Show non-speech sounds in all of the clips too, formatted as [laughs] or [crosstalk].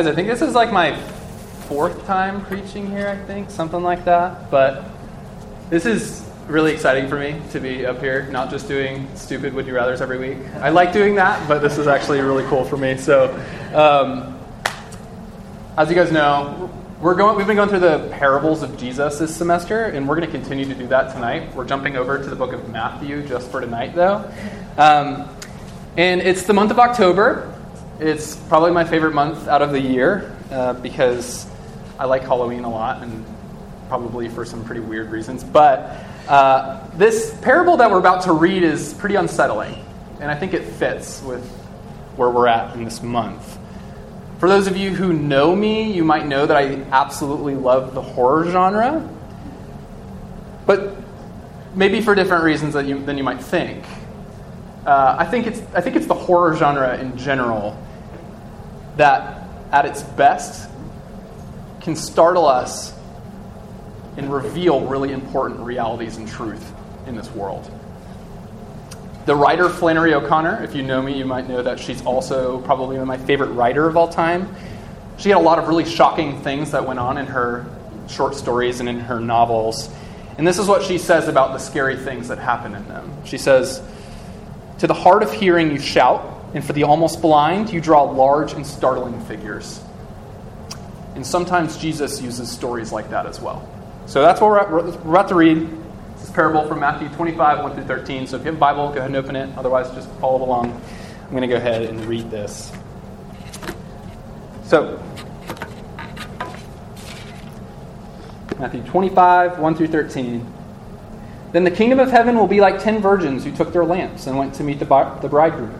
Guys, I think this is like my fourth time preaching here, I think, something like that. But this is really exciting for me to be up here, not just doing stupid would you rather's every week. I like doing that, but this is actually really cool for me. So, um, as you guys know, we're going, we've been going through the parables of Jesus this semester, and we're going to continue to do that tonight. We're jumping over to the book of Matthew just for tonight, though. Um, and it's the month of October, it's probably my favorite month out of the year uh, because I like Halloween a lot and probably for some pretty weird reasons. But uh, this parable that we're about to read is pretty unsettling, and I think it fits with where we're at in this month. For those of you who know me, you might know that I absolutely love the horror genre, but maybe for different reasons than you, than you might think. Uh, I, think it's, I think it's the horror genre in general that, at its best, can startle us and reveal really important realities and truth in this world. The writer Flannery O'Connor, if you know me, you might know that she's also probably my favorite writer of all time. She had a lot of really shocking things that went on in her short stories and in her novels. And this is what she says about the scary things that happen in them. She says, To the hard of hearing you shout, and for the almost blind, you draw large and startling figures. And sometimes Jesus uses stories like that as well. So that's what we're, we're about to read. This is parable from Matthew 25, 1 through 13. So if you have a Bible, go ahead and open it. Otherwise, just follow along. I'm going to go ahead and read this. So, Matthew 25, 1 through 13. Then the kingdom of heaven will be like ten virgins who took their lamps and went to meet the, the bridegroom.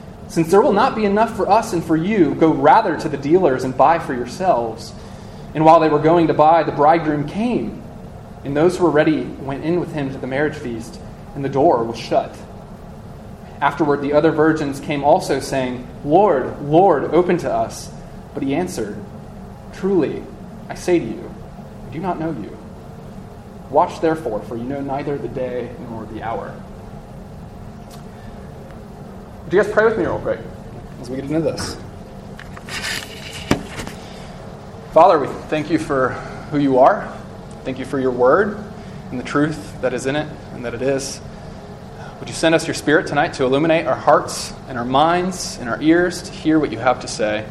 since there will not be enough for us and for you, go rather to the dealers and buy for yourselves. And while they were going to buy, the bridegroom came. And those who were ready went in with him to the marriage feast, and the door was shut. Afterward, the other virgins came also, saying, Lord, Lord, open to us. But he answered, Truly, I say to you, I do not know you. Watch therefore, for you know neither the day nor the hour. Would you guys pray with me real quick as we get into this? Father, we thank you for who you are. Thank you for your word and the truth that is in it and that it is. Would you send us your spirit tonight to illuminate our hearts and our minds and our ears to hear what you have to say?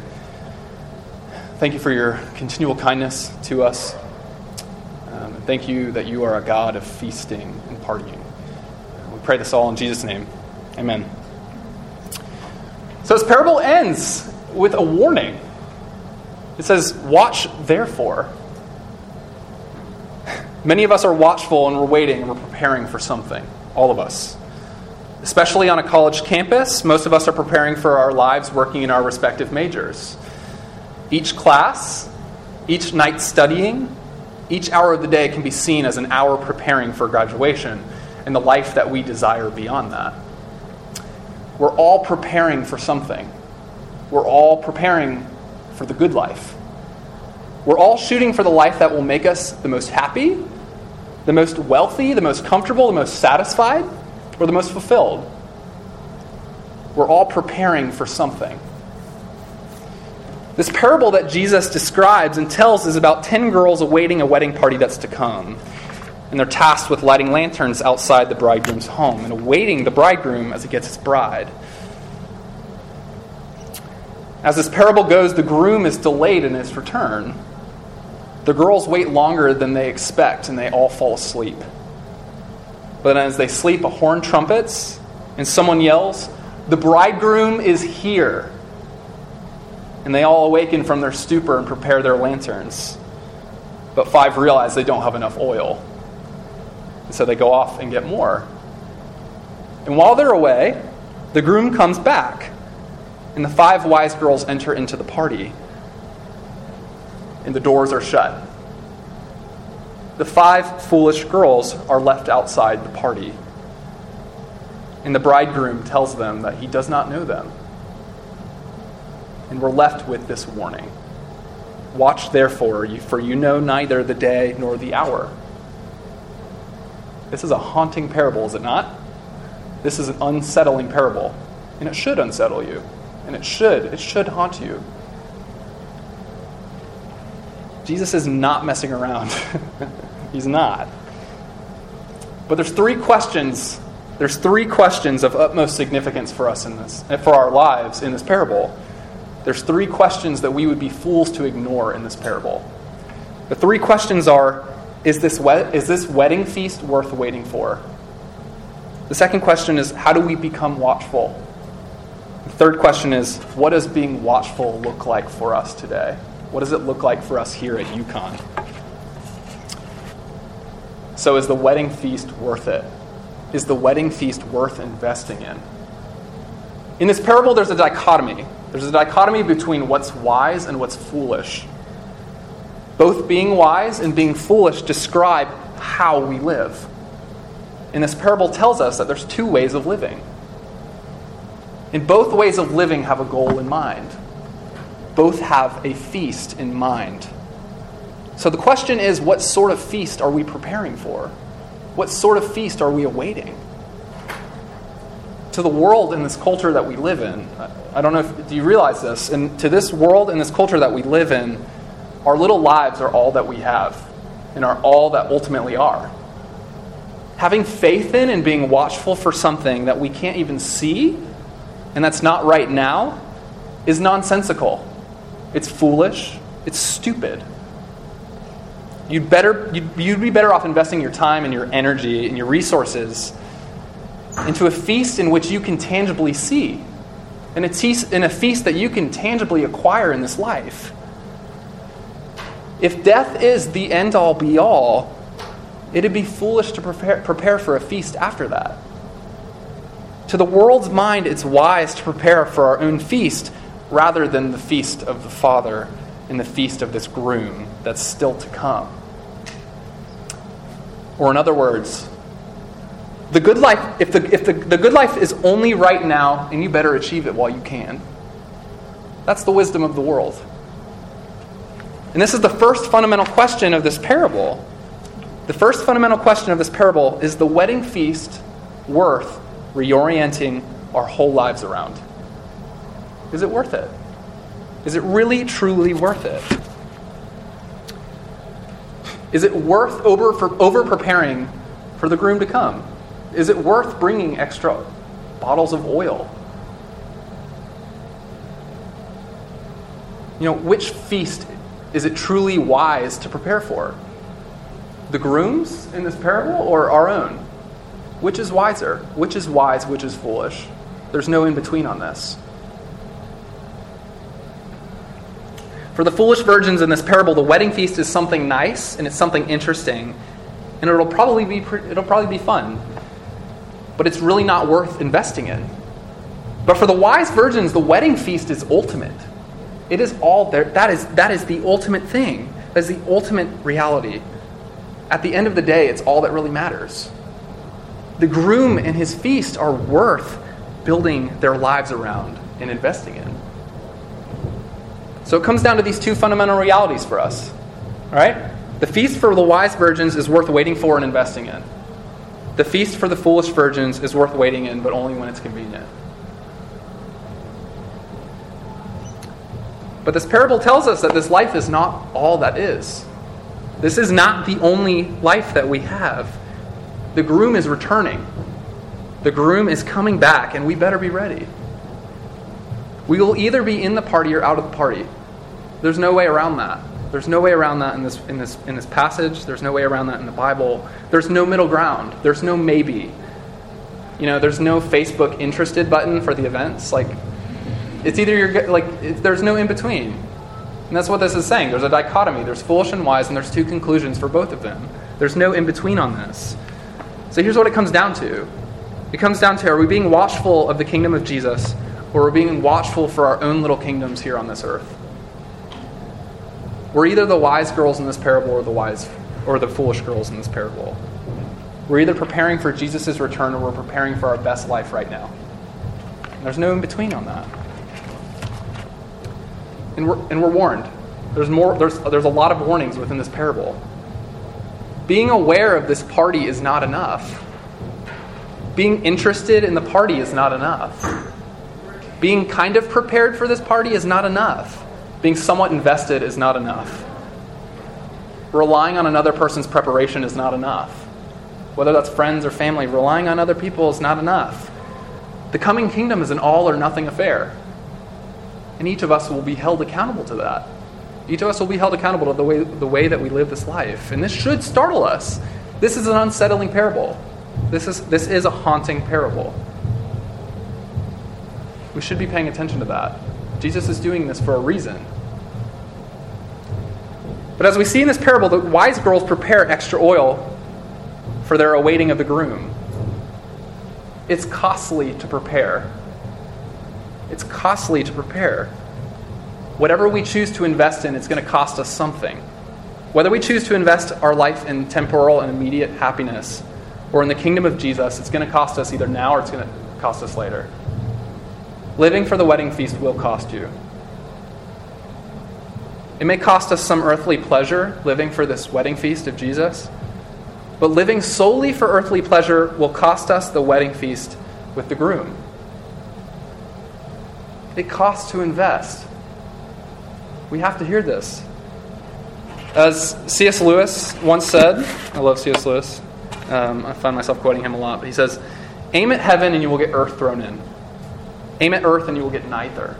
Thank you for your continual kindness to us. Um, and thank you that you are a God of feasting and partying. We pray this all in Jesus' name. Amen. So this parable ends with a warning. It says, Watch therefore. Many of us are watchful and we're waiting and we're preparing for something. All of us. Especially on a college campus, most of us are preparing for our lives working in our respective majors. Each class, each night studying, each hour of the day can be seen as an hour preparing for graduation and the life that we desire beyond that. We're all preparing for something. We're all preparing for the good life. We're all shooting for the life that will make us the most happy, the most wealthy, the most comfortable, the most satisfied, or the most fulfilled. We're all preparing for something. This parable that Jesus describes and tells is about 10 girls awaiting a wedding party that's to come and they're tasked with lighting lanterns outside the bridegroom's home and awaiting the bridegroom as he gets his bride. As this parable goes, the groom is delayed in his return. The girls wait longer than they expect, and they all fall asleep. But as they sleep, a horn trumpets, and someone yells, The bridegroom is here! And they all awaken from their stupor and prepare their lanterns. But five realize they don't have enough oil. And so they go off and get more. And while they're away, the groom comes back, and the five wise girls enter into the party and the doors are shut. The five foolish girls are left outside the party. And the bridegroom tells them that he does not know them. And we're left with this warning Watch therefore, for you know neither the day nor the hour. This is a haunting parable, is it not? This is an unsettling parable. And it should unsettle you. And it should. It should haunt you. Jesus is not messing around. [laughs] He's not. But there's three questions. There's three questions of utmost significance for us in this, eh, for our lives in this parable. There's three questions that we would be fools to ignore in this parable. The three questions are is this, wed- is this wedding feast worth waiting for? The second question is how do we become watchful? The third question is what does being watchful look like for us today? What does it look like for us here at UConn? So, is the wedding feast worth it? Is the wedding feast worth investing in? In this parable, there's a dichotomy. There's a dichotomy between what's wise and what's foolish. Both being wise and being foolish describe how we live. And this parable tells us that there's two ways of living. And both ways of living have a goal in mind both have a feast in mind. So the question is what sort of feast are we preparing for? What sort of feast are we awaiting? To the world in this culture that we live in, I don't know if do you realize this, and to this world and this culture that we live in, our little lives are all that we have and are all that ultimately are. Having faith in and being watchful for something that we can't even see and that's not right now is nonsensical. It's foolish. It's stupid. You'd, better, you'd, you'd be better off investing your time and your energy and your resources into a feast in which you can tangibly see, in a, te- in a feast that you can tangibly acquire in this life. If death is the end all be all, it'd be foolish to prepare, prepare for a feast after that. To the world's mind, it's wise to prepare for our own feast rather than the feast of the Father and the feast of this groom that's still to come. Or, in other words, the good life, if, the, if the, the good life is only right now, and you better achieve it while you can. That's the wisdom of the world. And this is the first fundamental question of this parable. The first fundamental question of this parable is the wedding feast worth reorienting our whole lives around? Is it worth it? Is it really, truly worth it? Is it worth over, for, over preparing for the groom to come? Is it worth bringing extra bottles of oil? You know, which feast is it truly wise to prepare for? The groom's in this parable or our own? Which is wiser? Which is wise? Which is foolish? There's no in between on this. For the foolish virgins in this parable, the wedding feast is something nice and it's something interesting, and it'll probably be it'll probably be fun. But it's really not worth investing in. But for the wise virgins, the wedding feast is ultimate. It is all there. That is that is the ultimate thing. That is the ultimate reality. At the end of the day, it's all that really matters. The groom and his feast are worth building their lives around and investing in. So it comes down to these two fundamental realities for us. All right? The feast for the wise virgins is worth waiting for and investing in. The feast for the foolish virgins is worth waiting in, but only when it's convenient. But this parable tells us that this life is not all that is. This is not the only life that we have. The groom is returning. The groom is coming back, and we better be ready. We will either be in the party or out of the party. There's no way around that. There's no way around that in this, in this, in this passage. There's no way around that in the Bible. There's no middle ground. There's no maybe. You know, there's no Facebook interested button for the events. Like, it's either you're, like, there's no in between. And that's what this is saying. There's a dichotomy. There's foolish and wise, and there's two conclusions for both of them. There's no in between on this. So here's what it comes down to it comes down to are we being watchful of the kingdom of Jesus, or are we being watchful for our own little kingdoms here on this earth? We're either the wise girls in this parable or the wise or the foolish girls in this parable. We're either preparing for Jesus' return or we're preparing for our best life right now. There's no in between on that. And we're, and we're warned. There's, more, there's, there's a lot of warnings within this parable. Being aware of this party is not enough. Being interested in the party is not enough. Being kind of prepared for this party is not enough. Being somewhat invested is not enough. Relying on another person's preparation is not enough. Whether that's friends or family, relying on other people is not enough. The coming kingdom is an all or nothing affair. And each of us will be held accountable to that. Each of us will be held accountable to the way, the way that we live this life. And this should startle us. This is an unsettling parable. This is, this is a haunting parable. We should be paying attention to that. Jesus is doing this for a reason. But as we see in this parable, the wise girls prepare extra oil for their awaiting of the groom. It's costly to prepare. It's costly to prepare. Whatever we choose to invest in, it's going to cost us something. Whether we choose to invest our life in temporal and immediate happiness or in the kingdom of Jesus, it's going to cost us either now or it's going to cost us later. Living for the wedding feast will cost you. It may cost us some earthly pleasure living for this wedding feast of Jesus, but living solely for earthly pleasure will cost us the wedding feast with the groom. It costs to invest. We have to hear this. As C.S. Lewis once said, I love C.S. Lewis. Um, I find myself quoting him a lot, but he says, Aim at heaven and you will get earth thrown in. Aim at earth and you will get neither.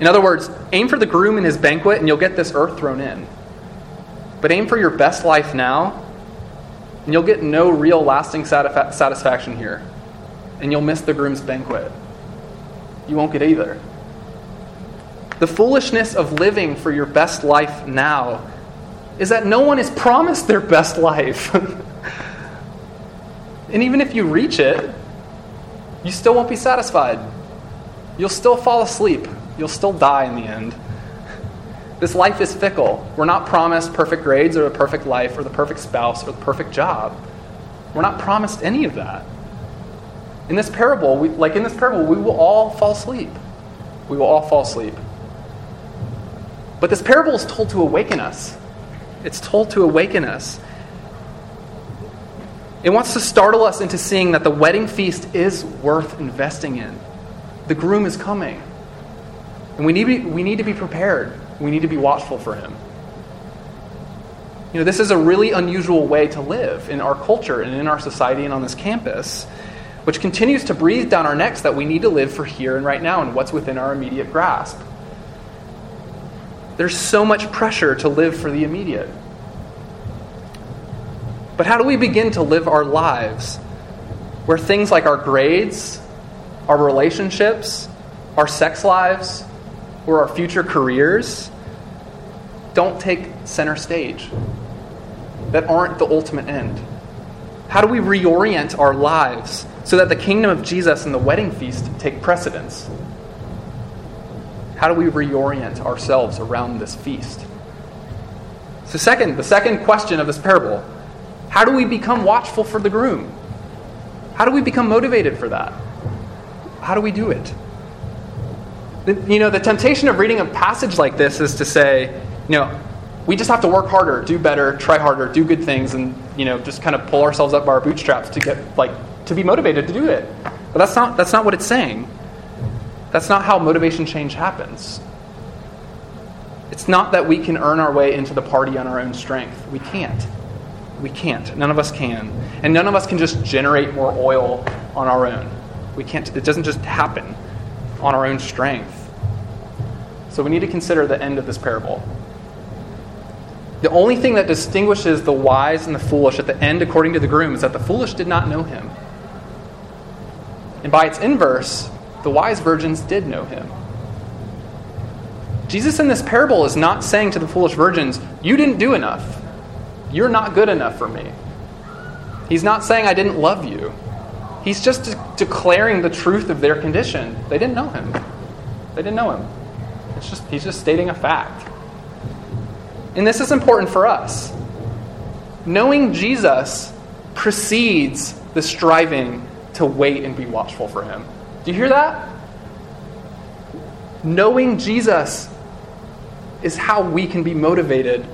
In other words, aim for the groom in his banquet and you'll get this earth thrown in. But aim for your best life now and you'll get no real lasting satisfaction here. And you'll miss the groom's banquet. You won't get either. The foolishness of living for your best life now is that no one is promised their best life. [laughs] and even if you reach it, you still won't be satisfied. You'll still fall asleep. You'll still die in the end. This life is fickle. We're not promised perfect grades or a perfect life or the perfect spouse or the perfect job. We're not promised any of that. In this parable, we, like in this parable, we will all fall asleep. We will all fall asleep. But this parable is told to awaken us. It's told to awaken us. It wants to startle us into seeing that the wedding feast is worth investing in. The groom is coming. And we need, be, we need to be prepared. We need to be watchful for him. You know, this is a really unusual way to live in our culture and in our society and on this campus, which continues to breathe down our necks that we need to live for here and right now and what's within our immediate grasp. There's so much pressure to live for the immediate. But how do we begin to live our lives where things like our grades, our relationships, our sex lives, or our future careers don't take center stage, that aren't the ultimate end? How do we reorient our lives so that the kingdom of Jesus and the wedding feast take precedence? How do we reorient ourselves around this feast? So, second, the second question of this parable how do we become watchful for the groom? How do we become motivated for that? How do we do it? You know, the temptation of reading a passage like this is to say, you know, we just have to work harder, do better, try harder, do good things, and you know, just kind of pull ourselves up by our bootstraps to get like to be motivated to do it. But that's not that's not what it's saying. That's not how motivation change happens. It's not that we can earn our way into the party on our own strength. We can't. We can't. None of us can. And none of us can just generate more oil on our own. We can't, it doesn't just happen on our own strength. So we need to consider the end of this parable. The only thing that distinguishes the wise and the foolish at the end, according to the groom, is that the foolish did not know him. And by its inverse, the wise virgins did know him. Jesus in this parable is not saying to the foolish virgins, You didn't do enough. You're not good enough for me. He's not saying, I didn't love you. He's just de- declaring the truth of their condition. They didn't know him. They didn't know him. It's just, he's just stating a fact. And this is important for us. Knowing Jesus precedes the striving to wait and be watchful for him. Do you hear that? Knowing Jesus is how we can be motivated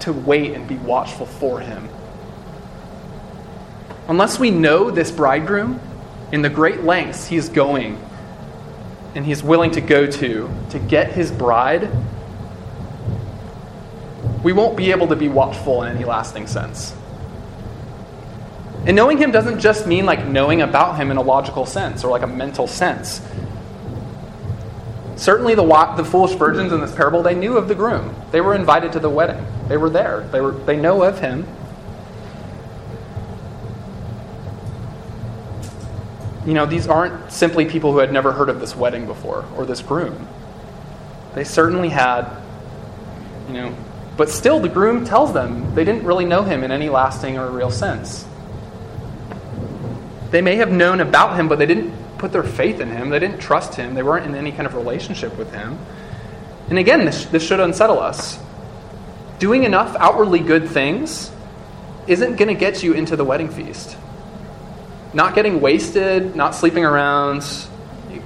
to wait and be watchful for him. Unless we know this bridegroom in the great lengths he is going and he is willing to go to to get his bride, we won't be able to be watchful in any lasting sense. And knowing him doesn't just mean like knowing about him in a logical sense or like a mental sense. Certainly, the, the foolish virgins in this parable, they knew of the groom. They were invited to the wedding. They were there. They, were, they know of him. You know, these aren't simply people who had never heard of this wedding before or this groom. They certainly had, you know, but still the groom tells them they didn't really know him in any lasting or real sense. They may have known about him, but they didn't put their faith in him. They didn't trust him. They weren't in any kind of relationship with him. And again, this, this should unsettle us. Doing enough outwardly good things isn't going to get you into the wedding feast. Not getting wasted, not sleeping around,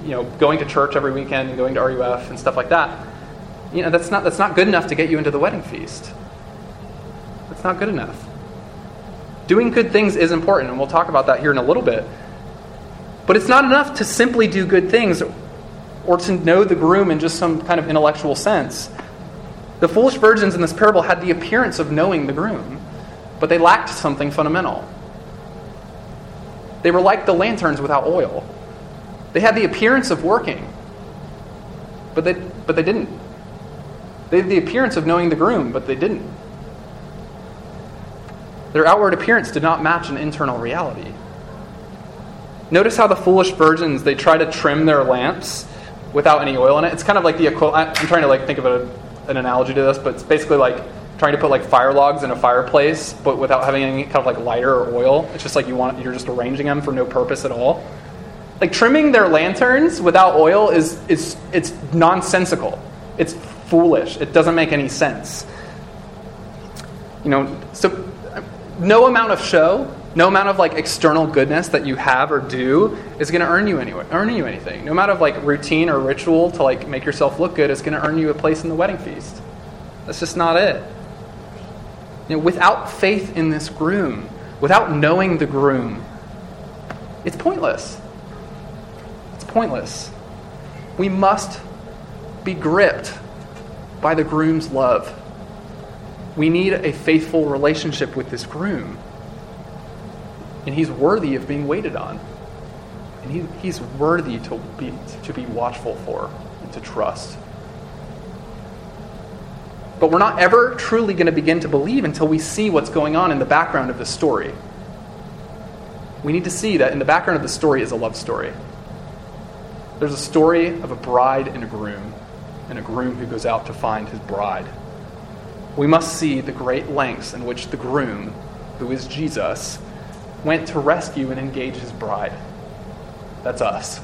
you know, going to church every weekend and going to RUF and stuff like that. You know, that's not, that's not good enough to get you into the wedding feast. That's not good enough. Doing good things is important, and we'll talk about that here in a little bit. But it's not enough to simply do good things or to know the groom in just some kind of intellectual sense. The foolish virgins in this parable had the appearance of knowing the groom, but they lacked something fundamental. They were like the lanterns without oil. They had the appearance of working, but they, but they didn't. They had the appearance of knowing the groom, but they didn't. Their outward appearance did not match an internal reality. Notice how the foolish virgins they try to trim their lamps without any oil in it. It's kind of like the. I'm trying to like think of a, an analogy to this, but it's basically like trying to put like fire logs in a fireplace, but without having any kind of like lighter or oil. It's just like you want you're just arranging them for no purpose at all. Like trimming their lanterns without oil is is it's nonsensical. It's foolish. It doesn't make any sense. You know, so no amount of show, no amount of like external goodness that you have or do is going to earn you anyway, earn you anything. No amount of like routine or ritual to like make yourself look good is going to earn you a place in the wedding feast. That's just not it. You know, without faith in this groom, without knowing the groom, it's pointless. It's pointless. We must be gripped by the groom's love. We need a faithful relationship with this groom. And he's worthy of being waited on. And he, he's worthy to be, to be watchful for and to trust. But we're not ever truly going to begin to believe until we see what's going on in the background of the story. We need to see that in the background of the story is a love story. There's a story of a bride and a groom, and a groom who goes out to find his bride we must see the great lengths in which the groom, who is Jesus, went to rescue and engage his bride. That's us.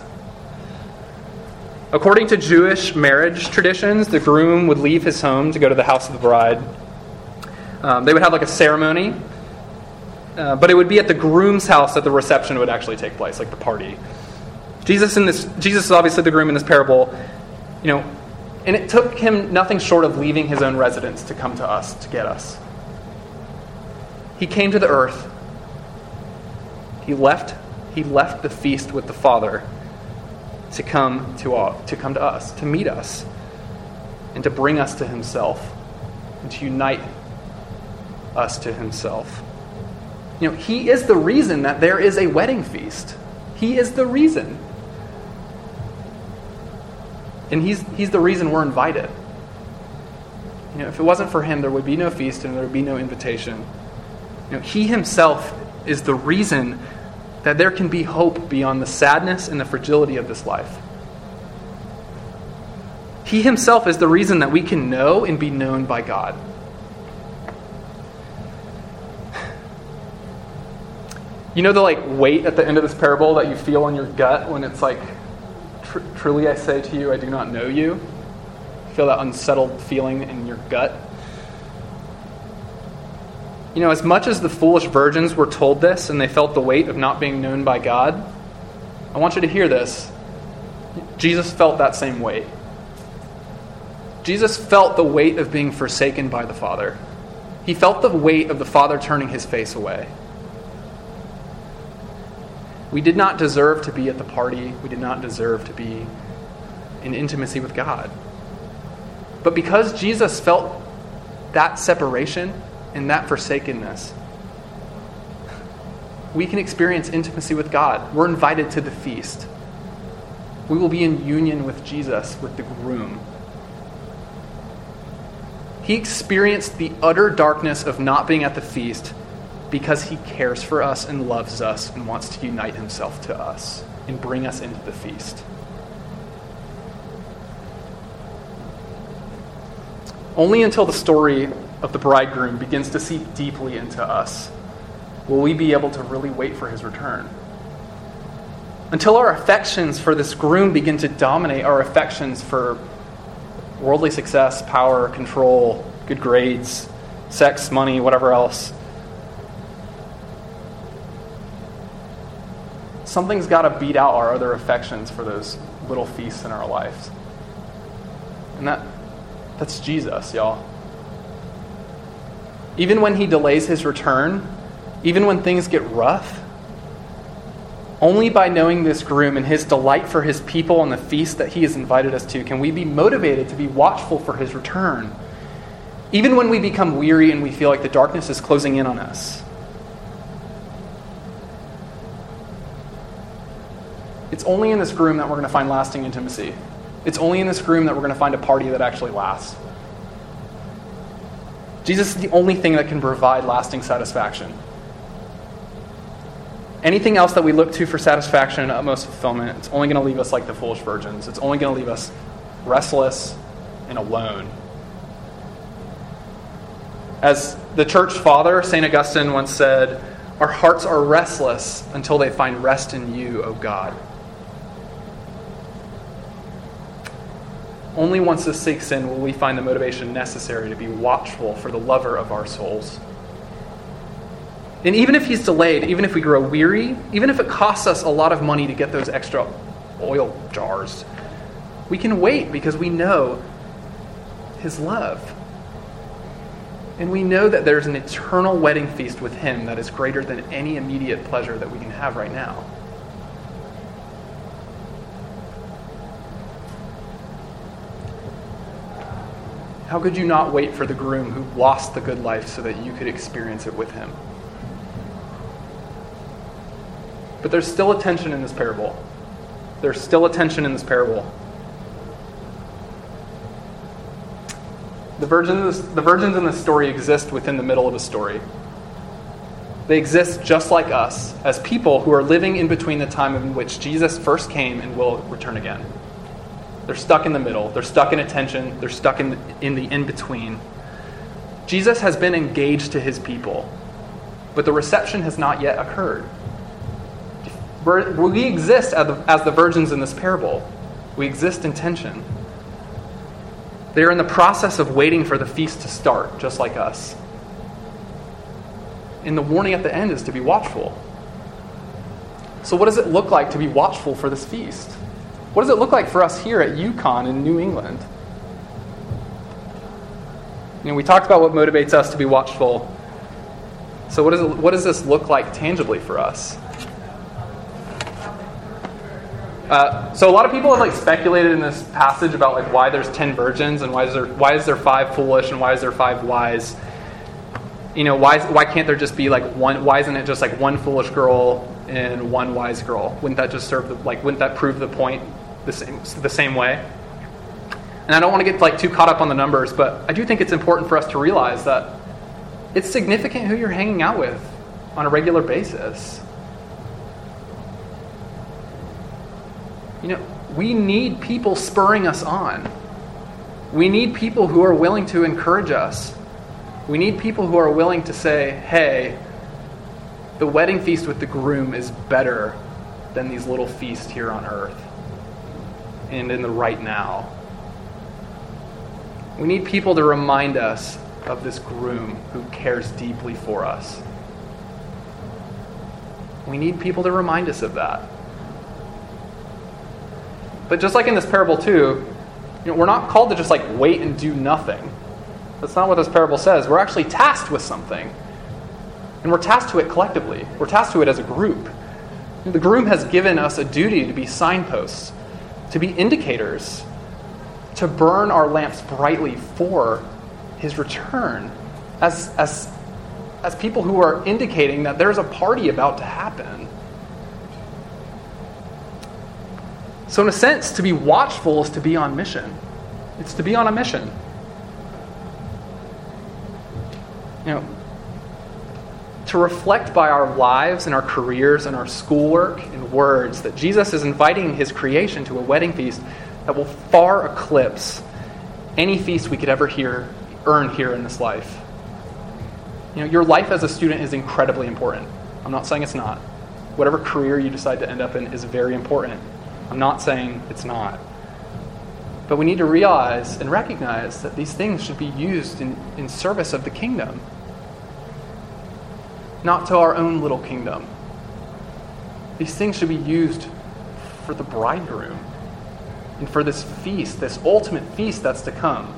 According to Jewish marriage traditions, the groom would leave his home to go to the house of the bride. Um, they would have like a ceremony, uh, but it would be at the groom's house that the reception would actually take place, like the party. Jesus in this, Jesus is obviously the groom in this parable. You know, and it took him nothing short of leaving his own residence to come to us, to get us. He came to the earth. He left, he left the feast with the Father to come to, all, to come to us, to meet us, and to bring us to himself, and to unite us to himself. You know, he is the reason that there is a wedding feast. He is the reason. And he's, he's the reason we're invited. You know, if it wasn't for him, there would be no feast and there would be no invitation. You know, he himself is the reason that there can be hope beyond the sadness and the fragility of this life. He himself is the reason that we can know and be known by God. You know the like weight at the end of this parable that you feel in your gut when it's like, truly I say to you, I do not know you? Feel that unsettled feeling in your gut? You know, as much as the foolish virgins were told this and they felt the weight of not being known by God, I want you to hear this. Jesus felt that same weight. Jesus felt the weight of being forsaken by the Father. He felt the weight of the Father turning his face away. We did not deserve to be at the party. We did not deserve to be in intimacy with God. But because Jesus felt that separation and that forsakenness, we can experience intimacy with God. We're invited to the feast. We will be in union with Jesus, with the groom. He experienced the utter darkness of not being at the feast because he cares for us and loves us and wants to unite himself to us and bring us into the feast. Only until the story of the bridegroom begins to seep deeply into us will we be able to really wait for his return. Until our affections for this groom begin to dominate our affections for worldly success, power, control, good grades, sex, money, whatever else something's got to beat out our other affections for those little feasts in our lives. And that that's Jesus, y'all. Even when he delays his return, even when things get rough, only by knowing this groom and his delight for his people and the feast that he has invited us to can we be motivated to be watchful for his return. Even when we become weary and we feel like the darkness is closing in on us. It's only in this groom that we're going to find lasting intimacy. It's only in this groom that we're going to find a party that actually lasts. Jesus is the only thing that can provide lasting satisfaction. Anything else that we look to for satisfaction and utmost fulfillment, it's only going to leave us like the foolish virgins. It's only going to leave us restless and alone. As the church father, St. Augustine, once said, Our hearts are restless until they find rest in you, O God. Only once this sinks in will we find the motivation necessary to be watchful for the lover of our souls. And even if he's delayed, even if we grow weary, even if it costs us a lot of money to get those extra oil jars, we can wait because we know his love. And we know that there's an eternal wedding feast with him that is greater than any immediate pleasure that we can have right now. How could you not wait for the groom who lost the good life so that you could experience it with him? But there's still a tension in this parable. There's still a tension in this parable. The virgins, the virgins in this story exist within the middle of a story. They exist just like us, as people who are living in between the time in which Jesus first came and will return again. They're stuck in the middle. They're stuck in attention. They're stuck in the, in the in between. Jesus has been engaged to his people, but the reception has not yet occurred. We exist as the, as the virgins in this parable. We exist in tension. They are in the process of waiting for the feast to start, just like us. And the warning at the end is to be watchful. So, what does it look like to be watchful for this feast? What does it look like for us here at UConn in New England? You know, we talked about what motivates us to be watchful. So, what, is it, what does this look like tangibly for us? Uh, so a lot of people have like speculated in this passage about like why there's ten virgins and why is there why is there five foolish and why is there five wise? You know why why can't there just be like one? Why isn't it just like one foolish girl and One Wise Girl? Wouldn't that just serve the, like, wouldn't that prove the point the same, the same way? And I don't want to get like too caught up on the numbers, but I do think it's important for us to realize that it's significant who you're hanging out with on a regular basis. You know, we need people spurring us on. We need people who are willing to encourage us. We need people who are willing to say, hey, the wedding feast with the groom is better than these little feasts here on earth and in the right now. We need people to remind us of this groom who cares deeply for us. We need people to remind us of that. But just like in this parable, too, you know, we're not called to just like wait and do nothing. That's not what this parable says. We're actually tasked with something. And we're tasked to it collectively, we're tasked to it as a group. The groom has given us a duty to be signposts, to be indicators, to burn our lamps brightly for his return as, as, as people who are indicating that there's a party about to happen. So, in a sense, to be watchful is to be on mission. It's to be on a mission. You know, to reflect by our lives and our careers and our schoolwork and words that Jesus is inviting his creation to a wedding feast that will far eclipse any feast we could ever hear, earn here in this life. You know, your life as a student is incredibly important. I'm not saying it's not. Whatever career you decide to end up in is very important. I'm not saying it's not. But we need to realize and recognize that these things should be used in, in service of the kingdom, not to our own little kingdom. These things should be used for the bridegroom and for this feast, this ultimate feast that's to come,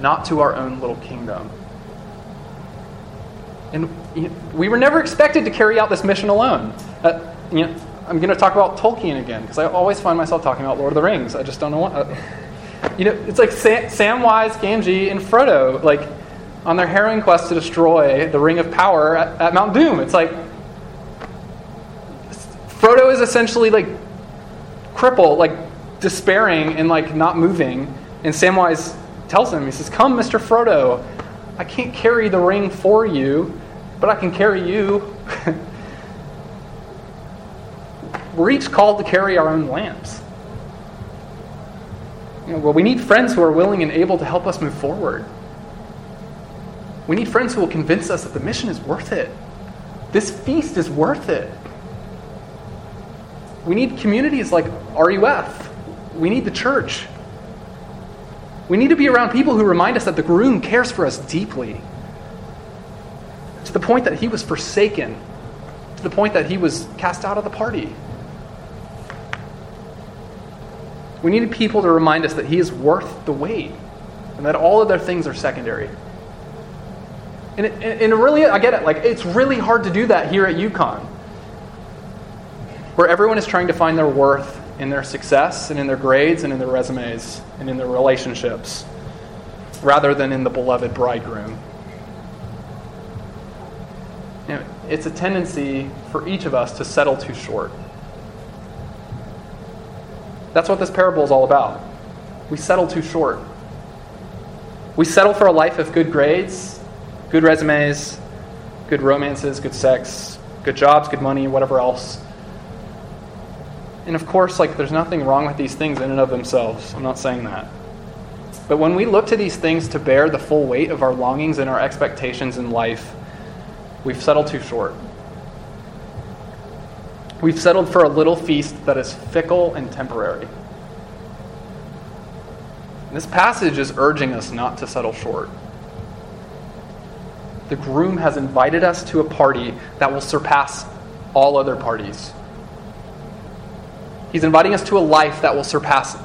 not to our own little kingdom. And we were never expected to carry out this mission alone. Uh, you know, I'm going to talk about Tolkien again because I always find myself talking about Lord of the Rings. I just don't know what. Uh, [laughs] you know, it's like Sam, Samwise Gamgee and Frodo, like on their harrowing quest to destroy the Ring of Power at, at Mount Doom. It's like Frodo is essentially like crippled, like despairing and like not moving. And Samwise tells him, he says, Come, Mr. Frodo, I can't carry the ring for you, but I can carry you. [laughs] We're each called to carry our own lamps. You know, well, we need friends who are willing and able to help us move forward. We need friends who will convince us that the mission is worth it. This feast is worth it. We need communities like RUF. We need the church. We need to be around people who remind us that the groom cares for us deeply. To the point that he was forsaken, to the point that he was cast out of the party. We need people to remind us that he is worth the wait and that all other things are secondary. And, it, and really, I get it. Like, it's really hard to do that here at UConn where everyone is trying to find their worth in their success and in their grades and in their resumes and in their relationships rather than in the beloved bridegroom. You know, it's a tendency for each of us to settle too short. That's what this parable is all about. We settle too short. We settle for a life of good grades, good resumes, good romances, good sex, good jobs, good money, whatever else. And of course, like there's nothing wrong with these things in and of themselves. I'm not saying that. But when we look to these things to bear the full weight of our longings and our expectations in life, we've settled too short. We've settled for a little feast that is fickle and temporary. This passage is urging us not to settle short. The groom has invited us to a party that will surpass all other parties. He's inviting us to a life that will surpass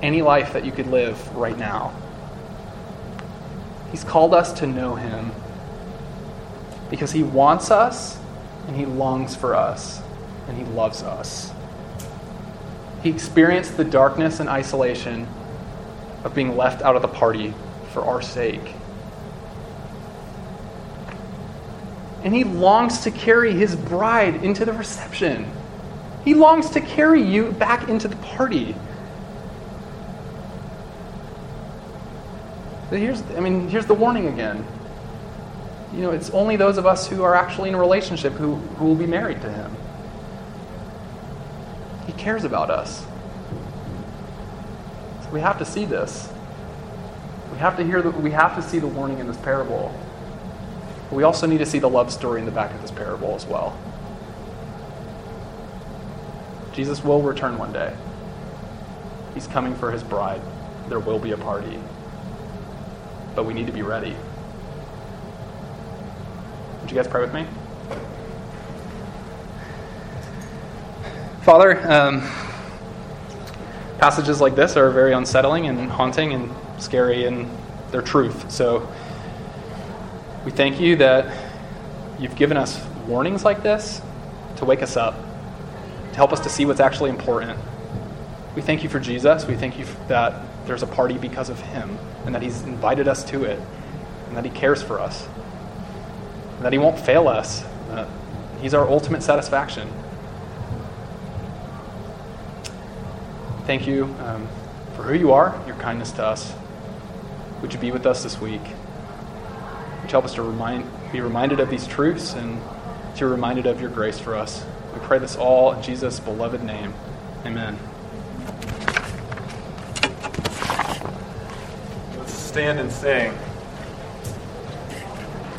any life that you could live right now. He's called us to know Him because He wants us and He longs for us and He loves us. He experienced the darkness and isolation of being left out of the party for our sake. And he longs to carry his bride into the reception. He longs to carry you back into the party. But here's, I mean, here's the warning again. You know, it's only those of us who are actually in a relationship who, who will be married to him. He cares about us. So we have to see this. We have to hear the, we have to see the warning in this parable. But we also need to see the love story in the back of this parable as well. Jesus will return one day. He's coming for his bride. There will be a party. But we need to be ready. Would you guys pray with me? Father, um, passages like this are very unsettling and haunting and scary in their truth. So we thank you that you've given us warnings like this to wake us up, to help us to see what's actually important. We thank you for Jesus. We thank you that there's a party because of him and that he's invited us to it and that he cares for us and that he won't fail us. He's our ultimate satisfaction. Thank you um, for who you are, your kindness to us. Would you be with us this week? Help us to remind, be reminded of these truths and to be reminded of your grace for us? We pray this all in Jesus' beloved name. Amen. Let's stand and sing.